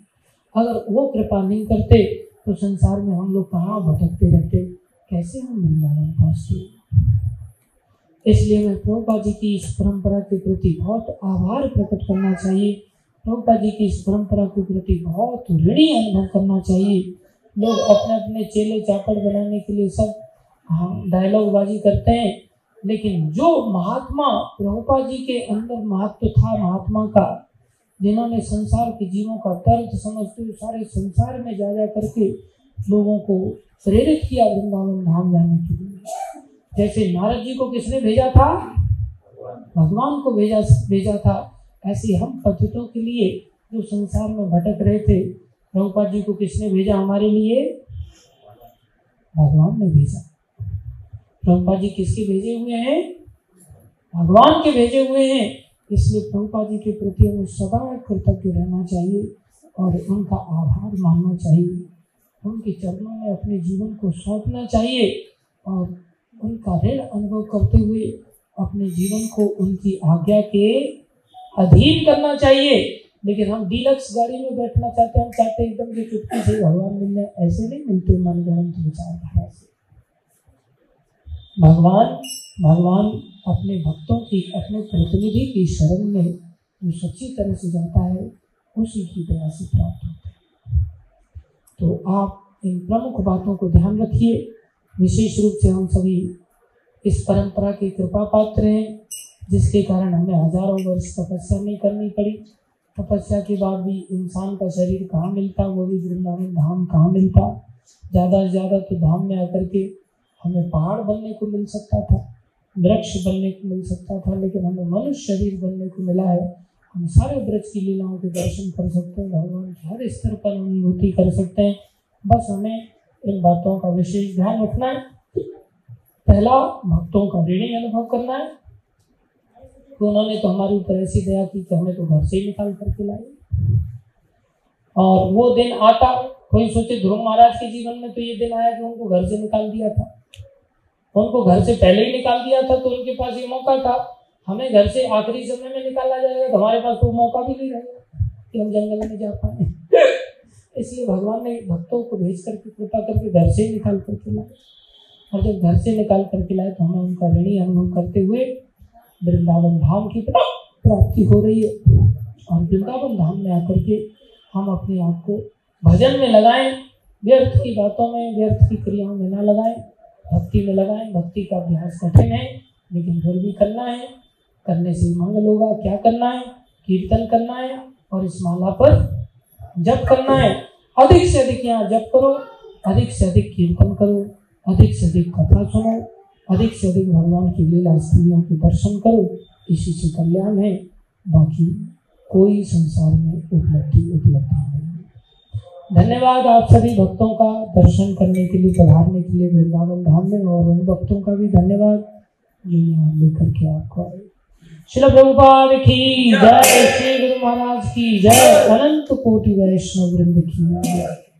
अगर वो कृपा नहीं करते तो संसार में हम लोग कहाँ भटकते रहते? कैसे हम वृंदावन पहुँचते? इसलिए मैं प्रभुपा जी की इस परंपरा के प्रति बहुत आभार प्रकट करना चाहिए। प्रभुपा जी की इस परंपरा के प्रति बहुत ऋणी अनुभव करना चाहिए। लोग अपने अपने चेले चापड़ बनाने के लिए सब हाँ डायलॉग बाजी करते हैं। लेकिन जो महात्मा, प्रभुपा जी के अंदर महत्व था महात्मा का, जिन्होंने संसार के जीवों का दर्द समझते हुए सारे संसार में जा जा करके लोगों को प्रेरित किया वृंदावन धाम जाने के लिए। जैसे नारद जी को किसने भेजा था? भगवान को भेजा भेजा था। ऐसे हम पतितों के लिए जो संसार में भटक रहे थे प्रभुपा जी को किसने भेजा हमारे लिए? भगवान ने भेजा। प्रभुपा जी किसके भेजे हुए हैं? भगवान के भेजे हुए हैं। इसलिए प्रभुपा जी के प्रति हमें सदा कृतज्ञ रहना चाहिए और उनका आभार मानना चाहिए। उनके चरणों में अपने जीवन को सौंपना चाहिए और उनका ऋण अनुभव करते हुए अपने जीवन को उनकी आज्ञा के अधीन करना चाहिए। लेकिन हम डीलक्स गाड़ी में बैठना चाहते हैं, हम चाहते एकदम की चुटकी से भगवान मिल जाए ऐसे नहीं मिलते मन ग्रंथ विचारधारा से भगवान भगवान अपने भक्तों की, अपने प्रतिनिधि की शरण में जो सच्ची तरह से जाता है, उसी की दया से प्राप्त होता है। तो आप इन प्रमुख बातों को ध्यान रखिए। विशेष रूप से हम सभी इस परंपरा के कृपा पात्र हैं, जिसके कारण हमें हज़ारों वर्ष तपस्या नहीं करनी पड़ी। तपस्या के बाद भी इंसान का शरीर कहाँ मिलता, वो भी वृंदावन धाम कहाँ मिलता? ज़्यादा से ज़्यादा तो धाम में आकर के हमें पहाड़ बनने को मिल सकता था, वृक्ष बनने को मिल सकता था, लेकिन हमें मनुष्य शरीर बनने को मिला है। हम सारे वृक्ष की लीलाओं के दर्शन कर सकते हैं, भगवान के हर स्तर पर अनुभूति कर सकते हैं। बस हमें इन बातों का विशेष ध्यान रखना है। पहला, भक्तों का ऋणी अनुभव करना है। तो उन्होंने तो हमारे ऊपर ऐसी दया की कि हमें तो घर से ही निकाल करके लाए। और वो दिन आता, कोई सोचे ध्रुव महाराज के जीवन में तो ये दिन आया कि उनको घर से निकाल दिया था। उनको घर से पहले ही निकाल दिया था तो उनके पास ये मौका था। हमें घर से आखिरी समय में निकाला जाएगा तो हमारे पास तो मौका भी नहीं रहेगा कि हम जंगल में जा पाए। इसलिए भगवान ने भक्तों को भेज करके कृपा करके घर से ही निकाल करके लाए। और जब घर से निकाल करके लाए तो हमें उनका ऋणी अनुभव करते हुए वृंदावन धाम की प्राप्ति हो रही है। और वृंदावन धाम में आकर के हम अपने आप को भजन में लगाएँ, व्यर्थ की बातों में, व्यर्थ की क्रियाओं में ना लगाएँ, भक्ति में लगाएँ, भक्ति का अभ्यास कठिन है, लेकिन फिर भी करना है। करने से मंगल होगा, क्या करना है? कीर्तन करना है और इस माला पर जप करना है, अधिक से अधिक यहाँ जप करो, अधिक से अधिक कीर्तन करो, अधिक से अधिक कथा सुनो, अधिक से अधिक भगवान की लीला स्थलियों के दर्शन करो, इसी से कल्याण है, बाकी कोई संसार में उपलब्धि, उपलब्ध नहीं। धन्यवाद आप सभी भक्तों का दर्शन करने के लिए पधारने के लिए वृंदावन धाम में, और उन भक्तों का भी धन्यवाद, जो यहाँ लेकर के आपको आए। शिल प्रभुपाद की जय। श्री गुरु महाराज की जय। अनंत कोटि वैष्णव वृंद की जय।